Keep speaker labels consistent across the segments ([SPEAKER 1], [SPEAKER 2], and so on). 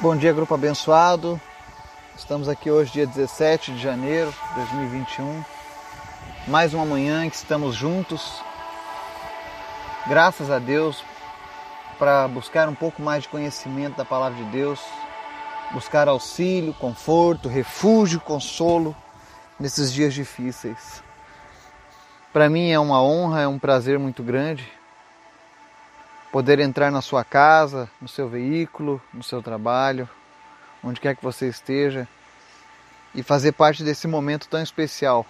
[SPEAKER 1] Bom dia, grupo abençoado. Estamos aqui hoje, dia 17 de janeiro de 2021. Mais uma manhã em que estamos juntos. Graças a Deus para buscar um pouco mais de conhecimento da palavra de Deus, buscar auxílio, conforto, refúgio, consolo nesses dias difíceis. Para mim é uma honra, é um prazer muito grande poder entrar na sua casa, no seu veículo, no seu trabalho, onde quer que você esteja, e fazer parte desse momento tão especial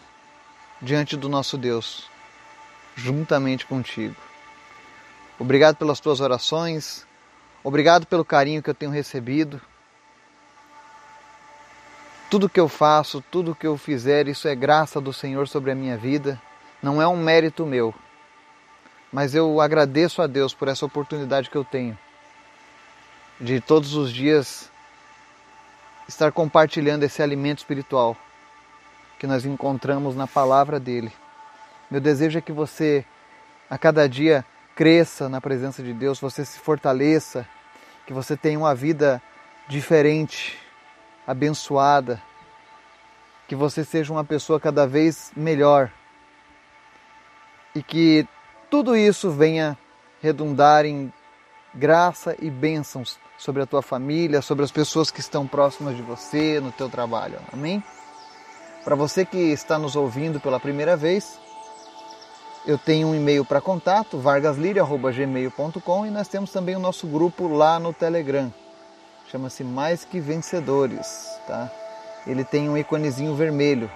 [SPEAKER 1] diante do nosso Deus, juntamente contigo. Obrigado pelas tuas orações, obrigado pelo carinho que eu tenho recebido. Tudo que eu faço, tudo que eu fizer, isso é graça do Senhor sobre a minha vida, não é um mérito meu mas eu agradeço a Deus por essa oportunidade que eu tenho de todos os dias estar compartilhando esse alimento espiritual que nós encontramos na palavra dele. Meu desejo é que você a cada dia cresça na presença de Deus, você se fortaleça, que você tenha uma vida diferente, abençoada, que você seja uma pessoa cada vez melhor e que tudo isso venha redundar em graça e bênçãos sobre a tua família, sobre as pessoas que estão próximas de você, no teu trabalho. Amém? Para você que está nos ouvindo pela primeira vez, eu tenho um e-mail para contato, vargasliria.gmail.com e nós temos também o nosso grupo lá no Telegram. Chama-se Mais Que Vencedores, tá? Ele tem um íconezinho vermelho.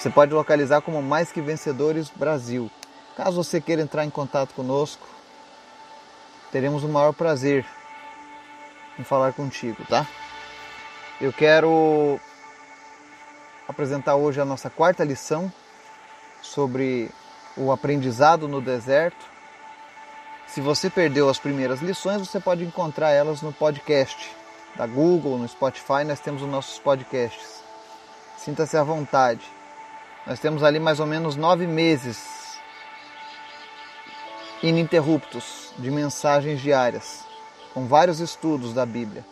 [SPEAKER 1] Você pode localizar como Mais Que Vencedores Brasil. Caso você queira entrar em contato conosco, teremos o maior prazer em falar contigo, tá? Eu quero apresentar hoje a nossa quarta lição sobre o aprendizado no deserto. Se você perdeu as primeiras lições, você pode encontrar elas no podcast da Google, no Spotify, nós temos os nossos podcasts. Sinta-se à vontade. Nós temos ali mais ou menos nove meses ininterruptos de mensagens diárias, com vários estudos da Bíblia,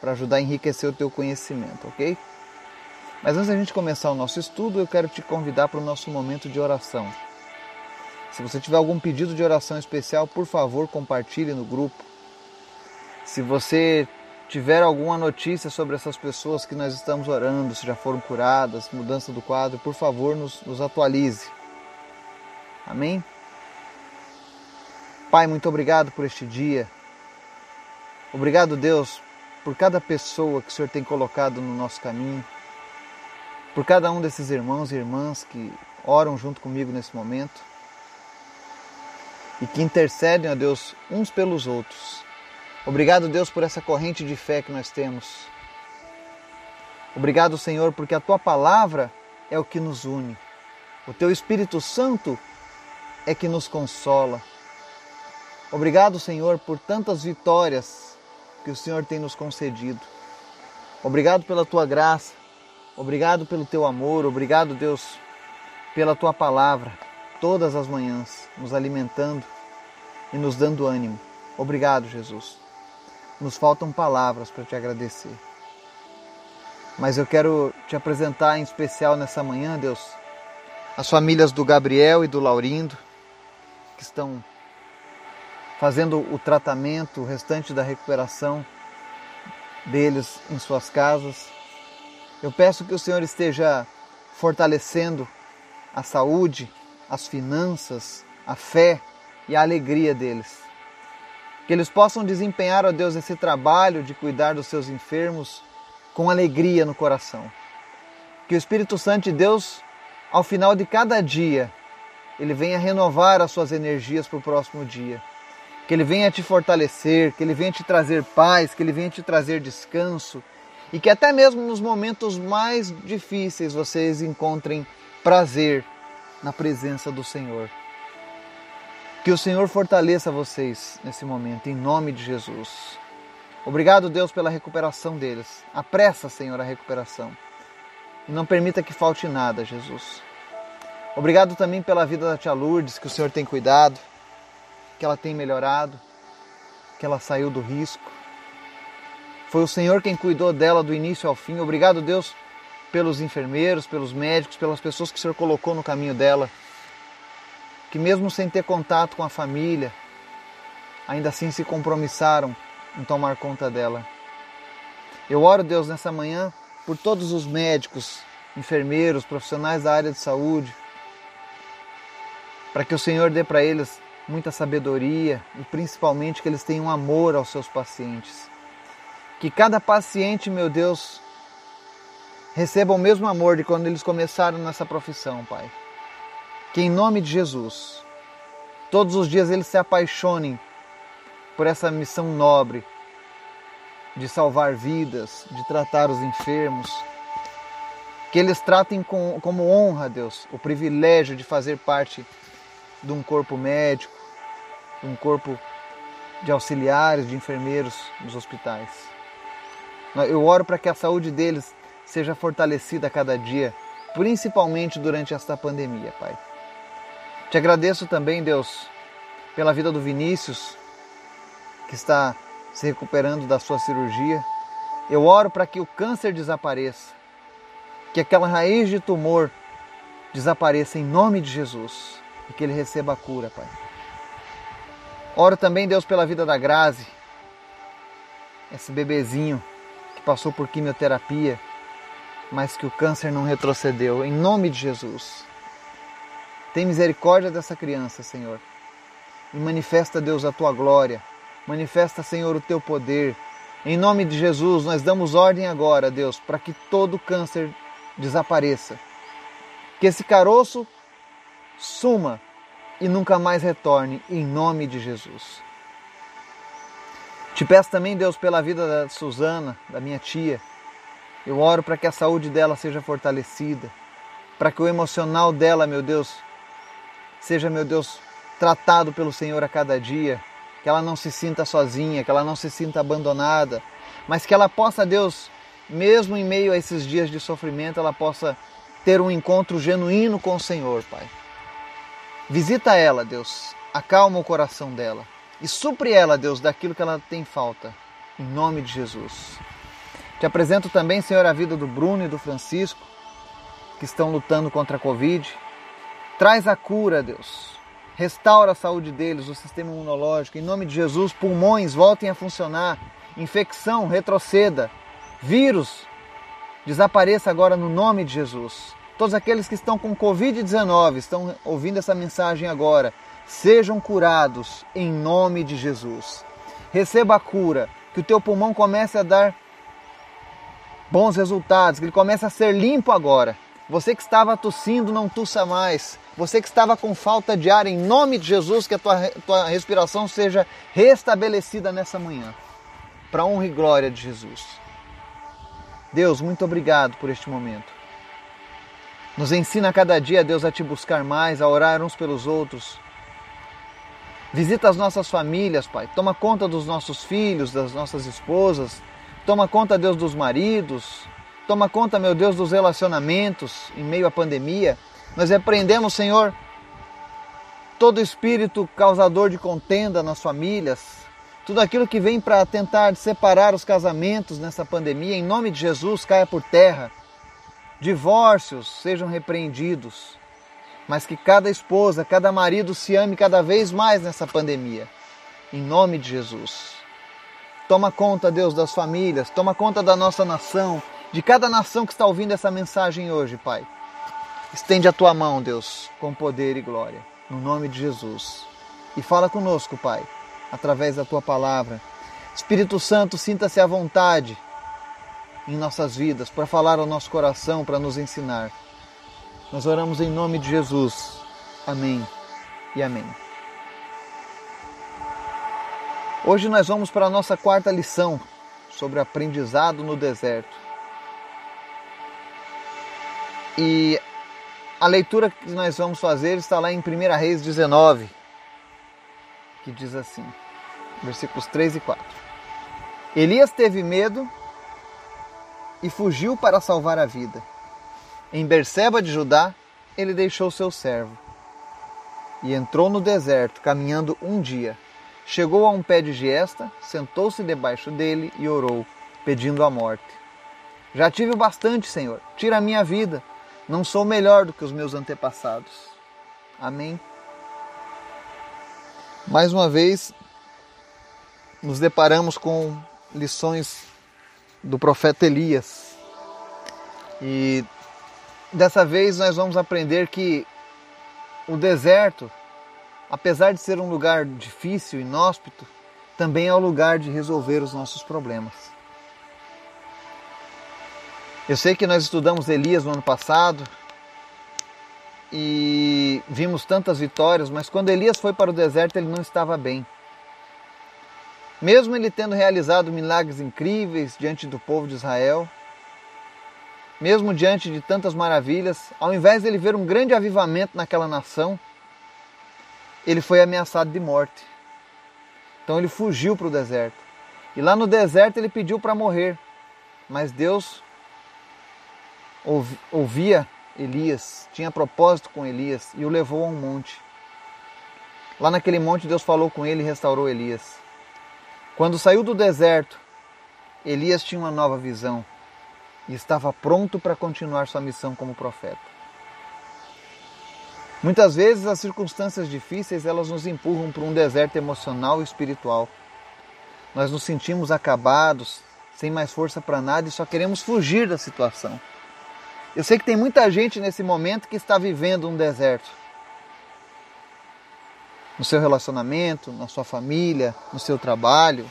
[SPEAKER 1] para ajudar a enriquecer o teu conhecimento, ok? Mas antes da gente começar o nosso estudo, eu quero te convidar para o nosso momento de oração. Se você tiver algum pedido de oração especial, por favor, compartilhe no grupo. Se você tiver alguma notícia sobre essas pessoas que nós estamos orando, se já foram curadas, mudança do quadro, por favor, nos, nos atualize. Amém? Pai, muito obrigado por este dia. Obrigado, Deus, por cada pessoa que o Senhor tem colocado no nosso caminho, por cada um desses irmãos e irmãs que oram junto comigo nesse momento e que intercedem a Deus uns pelos outros Obrigado, Deus, por essa corrente de fé que nós temos. Obrigado, Senhor, porque a tua palavra é o que nos une. O teu Espírito Santo é que nos consola. Obrigado, Senhor, por tantas vitórias que o Senhor tem nos concedido. Obrigado pela tua graça. Obrigado pelo teu amor. Obrigado, Deus, pela tua palavra todas as manhãs, nos alimentando e nos dando ânimo. Obrigado, Jesus nos faltam palavras para te agradecer. Mas eu quero te apresentar em especial nessa manhã, Deus, as famílias do Gabriel e do Laurindo, que estão fazendo o tratamento, o restante da recuperação deles em suas casas. Eu peço que o Senhor esteja fortalecendo a saúde, as finanças, a fé e a alegria deles que eles possam desempenhar, ó Deus, esse trabalho de cuidar dos seus enfermos com alegria no coração. Que o Espírito Santo de Deus, ao final de cada dia, ele venha renovar as suas energias para o próximo dia. Que ele venha te fortalecer, que ele venha te trazer paz, que ele venha te trazer descanso e que até mesmo nos momentos mais difíceis vocês encontrem prazer na presença do Senhor. Que o Senhor fortaleça vocês nesse momento, em nome de Jesus. Obrigado, Deus, pela recuperação deles. Apressa, Senhor, a recuperação. E não permita que falte nada, Jesus. Obrigado também pela vida da tia Lourdes, que o Senhor tem cuidado, que ela tem melhorado, que ela saiu do risco. Foi o Senhor quem cuidou dela do início ao fim. Obrigado, Deus, pelos enfermeiros, pelos médicos, pelas pessoas que o Senhor colocou no caminho dela. Que mesmo sem ter contato com a família, ainda assim se compromissaram em tomar conta dela. Eu oro, Deus, nessa manhã por todos os médicos, enfermeiros, profissionais da área de saúde, para que o Senhor dê para eles muita sabedoria e principalmente que eles tenham amor aos seus pacientes. Que cada paciente, meu Deus, receba o mesmo amor de quando eles começaram nessa profissão, Pai. Que em nome de Jesus, todos os dias eles se apaixonem por essa missão nobre de salvar vidas, de tratar os enfermos. Que eles tratem com, como honra, Deus, o privilégio de fazer parte de um corpo médico, de um corpo de auxiliares, de enfermeiros nos hospitais. Eu oro para que a saúde deles seja fortalecida a cada dia, principalmente durante esta pandemia, Pai. Te agradeço também, Deus, pela vida do Vinícius, que está se recuperando da sua cirurgia. Eu oro para que o câncer desapareça, que aquela raiz de tumor desapareça em nome de Jesus e que ele receba a cura, Pai. Oro também, Deus, pela vida da Grazi, esse bebezinho que passou por quimioterapia, mas que o câncer não retrocedeu, em nome de Jesus. Tem misericórdia dessa criança, Senhor, e manifesta, Deus, a tua glória Manifesta, Senhor, o teu poder. Em nome de Jesus, nós damos ordem agora, Deus, para que todo câncer desapareça. Que esse caroço suma e nunca mais retorne, em nome de Jesus. Te peço também, Deus, pela vida da Suzana, da minha tia. Eu oro para que a saúde dela seja fortalecida, para que o emocional dela, meu Deus, seja, meu Deus, tratado pelo Senhor a cada dia que ela não se sinta sozinha, que ela não se sinta abandonada, mas que ela possa, Deus, mesmo em meio a esses dias de sofrimento, ela possa ter um encontro genuíno com o Senhor, Pai. Visita ela, Deus, acalma o coração dela e supre ela, Deus, daquilo que ela tem falta, em nome de Jesus. Te apresento também, Senhor, a vida do Bruno e do Francisco, que estão lutando contra a Covid. Traz a cura, Deus restaura a saúde deles, o sistema imunológico. Em nome de Jesus, pulmões voltem a funcionar, infecção retroceda, vírus desapareça agora no nome de Jesus. Todos aqueles que estão com Covid-19, estão ouvindo essa mensagem agora, sejam curados em nome de Jesus. Receba a cura, que o teu pulmão comece a dar bons resultados, que ele comece a ser limpo agora. Você que estava tossindo, não tussa mais. Você que estava com falta de ar, em nome de Jesus, que a tua, tua respiração seja restabelecida nessa manhã. Para honra e glória de Jesus. Deus, muito obrigado por este momento. Nos ensina a cada dia, Deus, a te buscar mais, a orar uns pelos outros. Visita as nossas famílias, Pai. Toma conta dos nossos filhos, das nossas esposas. Toma conta, Deus, dos maridos. Toma conta, meu Deus, dos relacionamentos em meio à pandemia. Nós repreendemos, Senhor, todo espírito causador de contenda nas famílias, tudo aquilo que vem para tentar separar os casamentos nessa pandemia, em nome de Jesus, caia por terra. Divórcios sejam repreendidos, mas que cada esposa, cada marido se ame cada vez mais nessa pandemia, em nome de Jesus. Toma conta, Deus, das famílias, toma conta da nossa nação, de cada nação que está ouvindo essa mensagem hoje, Pai. Estende a tua mão, Deus, com poder e glória, no nome de Jesus. E fala conosco, Pai, através da tua palavra. Espírito Santo, sinta-se à vontade em nossas vidas para falar ao nosso coração, para nos ensinar. Nós oramos em nome de Jesus. Amém e amém. Hoje nós vamos para a nossa quarta lição sobre aprendizado no deserto. E a leitura que nós vamos fazer está lá em 1 Reis 19, que diz assim, versículos 3 e 4. Elias teve medo e fugiu para salvar a vida. Em Berseba de Judá, ele deixou seu servo e entrou no deserto, caminhando um dia. chegou a um pé de giesta, sentou-se debaixo dele e orou, pedindo a morte. Já tive bastante, Senhor, tira a minha vida, não sou melhor do que os meus antepassados. Amém. Mais uma vez, nos deparamos com lições do profeta Elias. E dessa vez nós vamos aprender que o deserto, apesar de ser um lugar difícil, inóspito, também é o lugar de resolver os nossos problemas. Eu sei que nós estudamos Elias no ano passado e vimos tantas vitórias, mas quando Elias foi para o deserto ele não estava bem. Mesmo ele tendo realizado milagres incríveis diante do povo de Israel, mesmo diante de tantas maravilhas, ao invés de ele ver um grande avivamento naquela nação, ele foi ameaçado de morte. Então ele fugiu para o deserto. E lá no deserto ele pediu para morrer. Mas Deus ouvia Elias, tinha propósito com Elias e o levou a um monte. Lá naquele monte Deus falou com ele e restaurou Elias. Quando saiu do deserto, Elias tinha uma nova visão e estava pronto para continuar sua missão como profeta. Muitas vezes as circunstâncias difíceis elas nos empurram para um deserto emocional e espiritual. Nós nos sentimos acabados, sem mais força para nada e só queremos fugir da situação. Eu sei que tem muita gente nesse momento que está vivendo um deserto. No seu relacionamento, na sua família, no seu trabalho,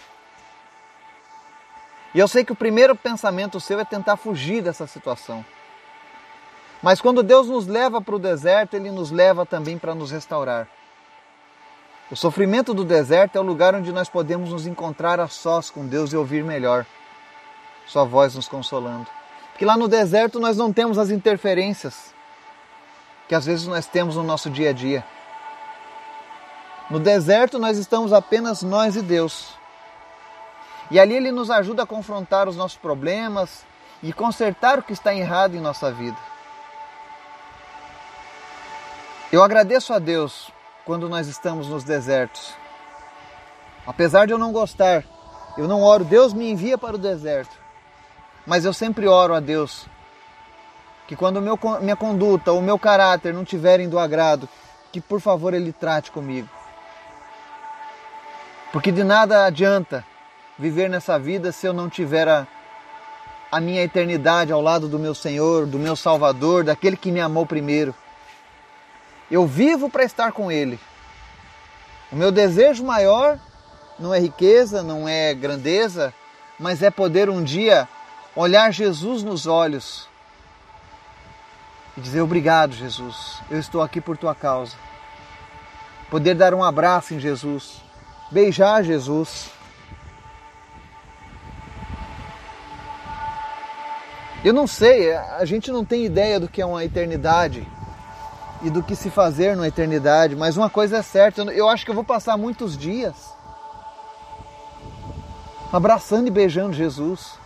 [SPEAKER 1] e eu sei que o primeiro pensamento seu é tentar fugir dessa situação. Mas quando Deus nos leva para o deserto, Ele nos leva também para nos restaurar. O sofrimento do deserto é o lugar onde nós podemos nos encontrar a sós com Deus e ouvir melhor Sua voz nos consolando. Porque lá no deserto nós não temos as interferências que às vezes nós temos no nosso dia a dia. No deserto nós estamos apenas nós e Deus. E ali ele nos ajuda a confrontar os nossos problemas e consertar o que está errado em nossa vida. Eu agradeço a Deus quando nós estamos nos desertos. Apesar de eu não gostar, eu não oro, Deus me envia para o deserto. Mas eu sempre oro a Deus que quando meu, minha conduta, o meu caráter não tiverem do agrado, que por favor Ele trate comigo. Porque de nada adianta viver nessa vida se eu não tiver a, a minha eternidade ao lado do meu Senhor, do meu Salvador, daquele que me amou primeiro. Eu vivo para estar com Ele. O meu desejo maior não é riqueza, não é grandeza, mas é poder um dia olhar Jesus nos olhos e dizer: Obrigado, Jesus, eu estou aqui por tua causa. Poder dar um abraço em Jesus, beijar Jesus Eu não sei, a gente não tem ideia do que é uma eternidade e do que se fazer na eternidade, mas uma coisa é certa, eu acho que eu vou passar muitos dias abraçando e beijando Jesus.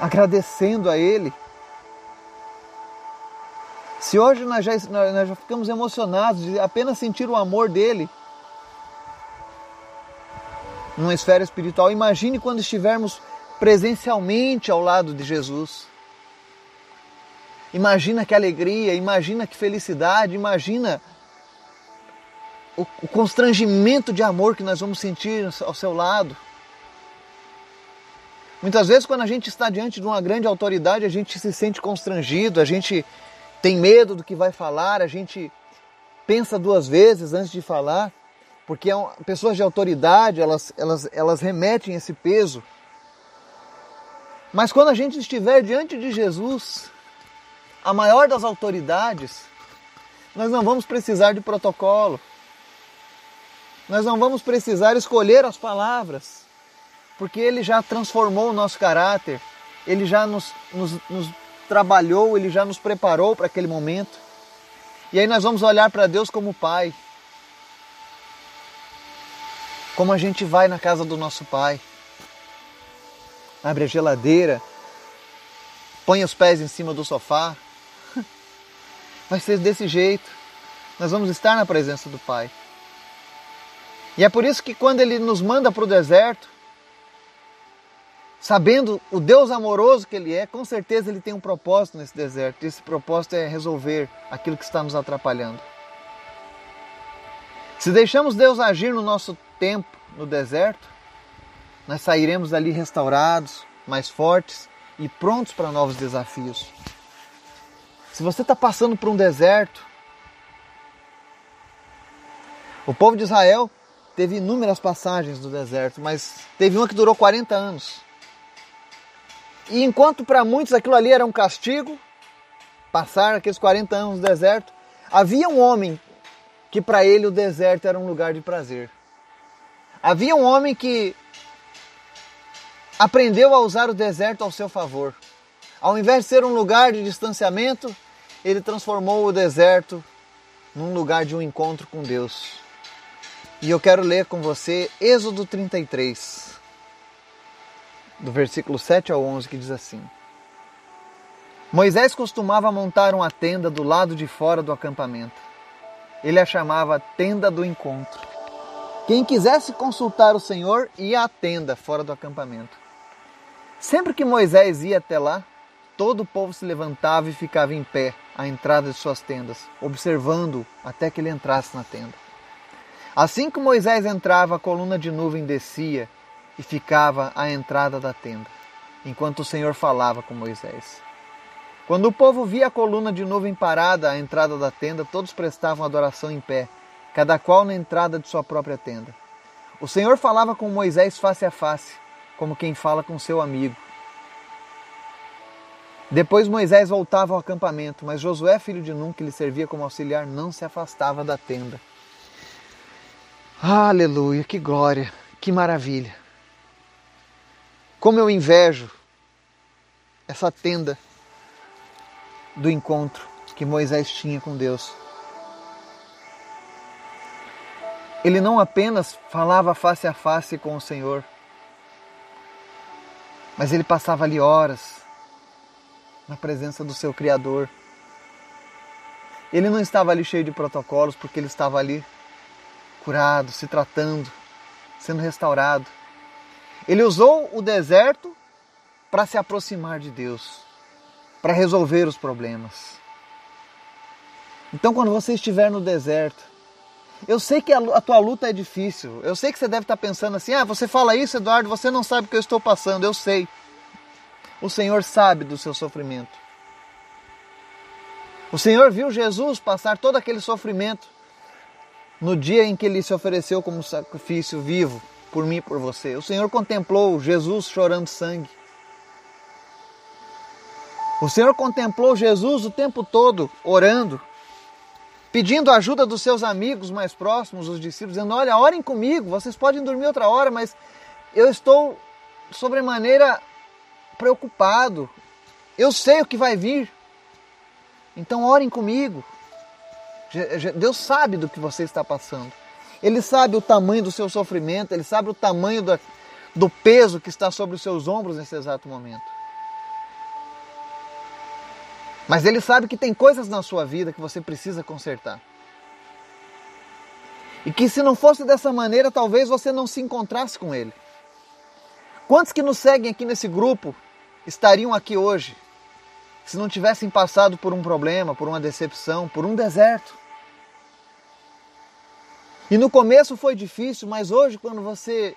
[SPEAKER 1] Agradecendo a Ele. Se hoje nós já, nós já ficamos emocionados de apenas sentir o amor dele, numa esfera espiritual. Imagine quando estivermos presencialmente ao lado de Jesus. Imagina que alegria, imagina que felicidade, imagina o, o constrangimento de amor que nós vamos sentir ao seu lado. Muitas vezes, quando a gente está diante de uma grande autoridade, a gente se sente constrangido, a gente tem medo do que vai falar, a gente pensa duas vezes antes de falar porque é pessoas de autoridade, elas, elas, elas remetem esse peso. Mas quando a gente estiver diante de Jesus, a maior das autoridades, nós não vamos precisar de protocolo. Nós não vamos precisar escolher as palavras, porque Ele já transformou o nosso caráter, Ele já nos, nos, nos trabalhou, Ele já nos preparou para aquele momento. E aí nós vamos olhar para Deus como Pai como a gente vai na casa do nosso pai. Abre a geladeira, põe os pés em cima do sofá. Vai ser desse jeito. nós vamos estar na presença do Pai. E é por isso que quando Ele nos manda para o deserto, sabendo o Deus amoroso que Ele é, com certeza Ele tem um propósito nesse deserto. E esse propósito é resolver aquilo que está nos atrapalhando. Se deixamos Deus agir no nosso tempo no deserto, nós sairemos dali restaurados, mais fortes e prontos para novos desafios. Se você está passando por um deserto, o povo de Israel teve inúmeras passagens no deserto, mas teve uma que durou 40 anos. E enquanto para muitos aquilo ali era um castigo, passar aqueles 40 anos no deserto, havia um homem que para ele o deserto era um lugar de prazer. Havia um homem que aprendeu a usar o deserto ao seu favor. Ao invés de ser um lugar de distanciamento, ele transformou o deserto num lugar de um encontro com Deus. E eu quero ler com você Êxodo 33, do versículo 7 ao 11, que diz assim: Moisés costumava montar uma tenda do lado de fora do acampamento. Ele a chamava Tenda do Encontro. Quem quisesse consultar o Senhor ia à tenda fora do acampamento. Sempre que Moisés ia até lá, todo o povo se levantava e ficava em pé à entrada de suas tendas, observando até que ele entrasse na tenda. Assim que Moisés entrava, a coluna de nuvem descia e ficava à entrada da tenda, enquanto o Senhor falava com Moisés. Quando o povo via a coluna de nuvem parada à entrada da tenda, todos prestavam adoração em pé cada qual na entrada de sua própria tenda. O Senhor falava com Moisés face a face, como quem fala com seu amigo. Depois Moisés voltava ao acampamento, mas Josué, filho de Nun, que lhe servia como auxiliar, não se afastava da tenda. Aleluia, que glória, que maravilha. Como eu invejo essa tenda do encontro que Moisés tinha com Deus. Ele não apenas falava face a face com o Senhor, mas ele passava ali horas na presença do seu Criador. Ele não estava ali cheio de protocolos, porque ele estava ali curado, se tratando, sendo restaurado. Ele usou o deserto para se aproximar de Deus, para resolver os problemas. Então, quando você estiver no deserto, eu sei que a, tua luta é difícil. Eu sei que você deve estar pensando assim: ah, você fala isso, Eduardo, você não sabe o que eu estou passando. Eu sei. O Senhor sabe do seu sofrimento. O Senhor viu Jesus passar todo aquele sofrimento no dia em que ele se ofereceu como sacrifício vivo por mim e por você. O Senhor contemplou Jesus chorando sangue. O Senhor contemplou Jesus o tempo todo orando, pedindo ajuda dos seus amigos mais próximos, os discípulos, dizendo: Olha, orem comigo, vocês podem dormir outra hora, mas eu estou sobremaneira preocupado. Eu sei o que vai vir. Então orem comigo. Deus sabe do que você está passando. Ele sabe o tamanho do seu sofrimento, ele sabe o tamanho do, do peso que está sobre os seus ombros nesse exato momento. Mas ele sabe que tem coisas na sua vida que você precisa consertar. E que se não fosse dessa maneira, talvez você não se encontrasse com ele. Quantos que nos seguem aqui nesse grupo estariam aqui hoje se não tivessem passado por um problema, por uma decepção, por um deserto? E no começo foi difícil, mas hoje, quando você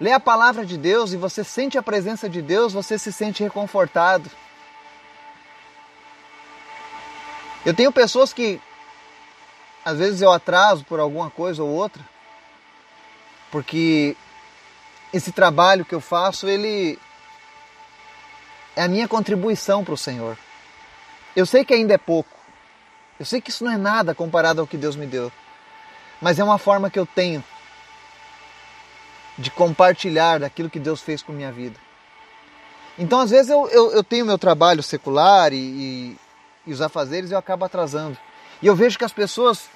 [SPEAKER 1] lê a palavra de Deus e você sente a presença de Deus, você se sente reconfortado. Eu tenho pessoas que às vezes eu atraso por alguma coisa ou outra, porque esse trabalho que eu faço, ele é a minha contribuição para o Senhor. Eu sei que ainda é pouco. Eu sei que isso não é nada comparado ao que Deus me deu. Mas é uma forma que eu tenho de compartilhar daquilo que Deus fez com minha vida. Então, às vezes, eu, eu, eu tenho meu trabalho secular e, e, e os afazeres eu acabo atrasando. E eu vejo que as pessoas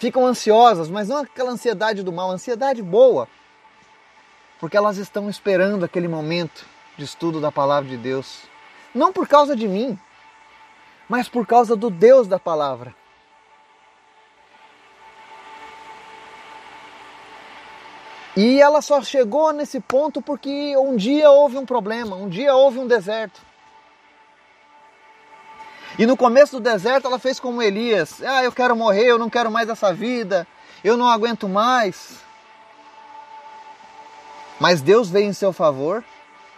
[SPEAKER 1] ficam ansiosas, mas não aquela ansiedade do mal, ansiedade boa, porque elas estão esperando aquele momento de estudo da palavra de Deus. Não por causa de mim, mas por causa do Deus da palavra. E ela só chegou nesse ponto porque um dia houve um problema, um dia houve um deserto. E no começo do deserto ela fez como Elias: Ah, eu quero morrer, eu não quero mais essa vida, eu não aguento mais. Mas Deus veio em seu favor,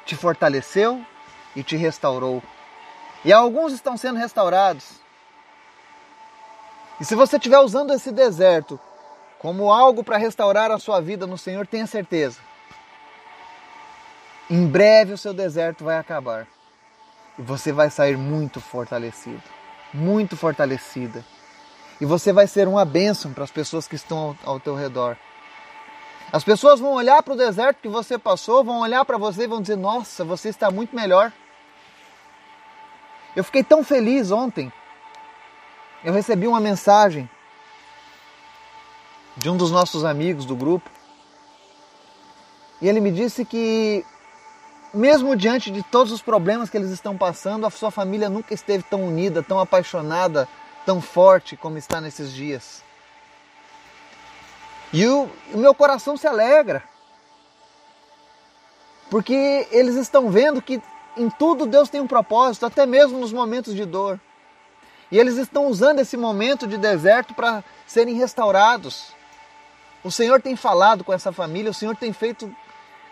[SPEAKER 1] te fortaleceu e te restaurou. E alguns estão sendo restaurados. E se você estiver usando esse deserto como algo para restaurar a sua vida no Senhor, tenha certeza. Em breve o seu deserto vai acabar. E você vai sair muito fortalecido, muito fortalecida. E você vai ser uma bênção para as pessoas que estão ao, ao teu redor. As pessoas vão olhar para o deserto que você passou, vão olhar para você e vão dizer: Nossa, você está muito melhor. Eu fiquei tão feliz ontem. Eu recebi uma mensagem de um dos nossos amigos do grupo. E ele me disse que, mesmo diante de todos os problemas que eles estão passando, a sua família nunca esteve tão unida, tão apaixonada, tão forte como está nesses dias. E o, o meu coração se alegra, porque eles estão vendo que em tudo Deus tem um propósito, até mesmo nos momentos de dor. E eles estão usando esse momento de deserto para serem restaurados. O Senhor tem falado com essa família, o Senhor tem feito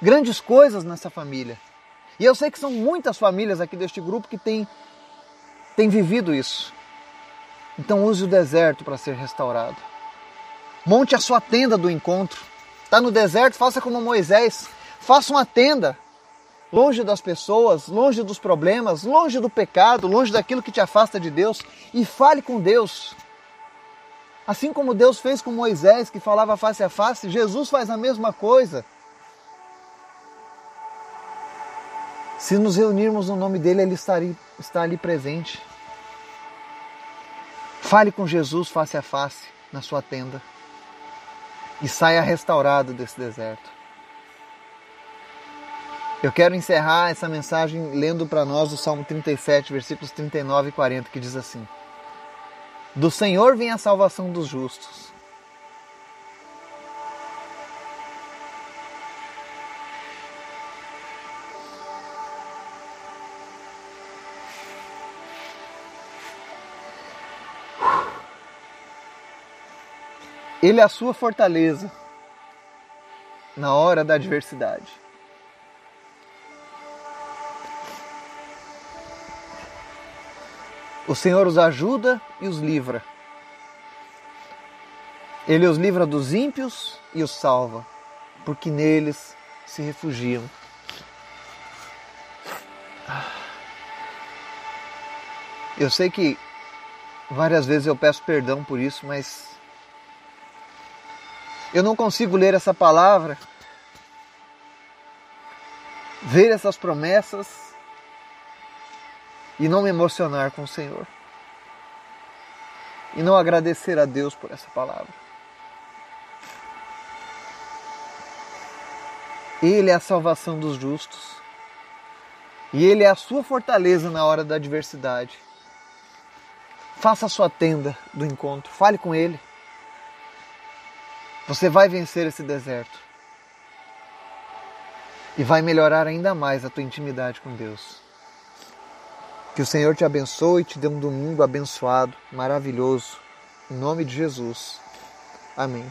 [SPEAKER 1] grandes coisas nessa família. E eu sei que são muitas famílias aqui deste grupo que têm, têm vivido isso. Então use o deserto para ser restaurado. Monte a sua tenda do encontro. Está no deserto, faça como Moisés. Faça uma tenda longe das pessoas, longe dos problemas, longe do pecado, longe daquilo que te afasta de Deus e fale com Deus. Assim como Deus fez com Moisés, que falava face a face, Jesus faz a mesma coisa. Se nos reunirmos no nome dele, ele está ali, está ali presente. Fale com Jesus face a face na sua tenda e saia restaurado desse deserto. Eu quero encerrar essa mensagem lendo para nós o Salmo 37, versículos 39 e 40, que diz assim: do Senhor vem a salvação dos justos. Ele é a sua fortaleza na hora da adversidade. O Senhor os ajuda e os livra. Ele os livra dos ímpios e os salva, porque neles se refugiam. Eu sei que várias vezes eu peço perdão por isso, mas eu não consigo ler essa palavra, ver essas promessas e não me emocionar com o Senhor. E não agradecer a Deus por essa palavra. Ele é a salvação dos justos. E Ele é a sua fortaleza na hora da adversidade. Faça a sua tenda do encontro. Fale com Ele. Você vai vencer esse deserto. E vai melhorar ainda mais a tua intimidade com Deus. Que o Senhor te abençoe e te dê um domingo abençoado, maravilhoso. Em nome de Jesus. Amém.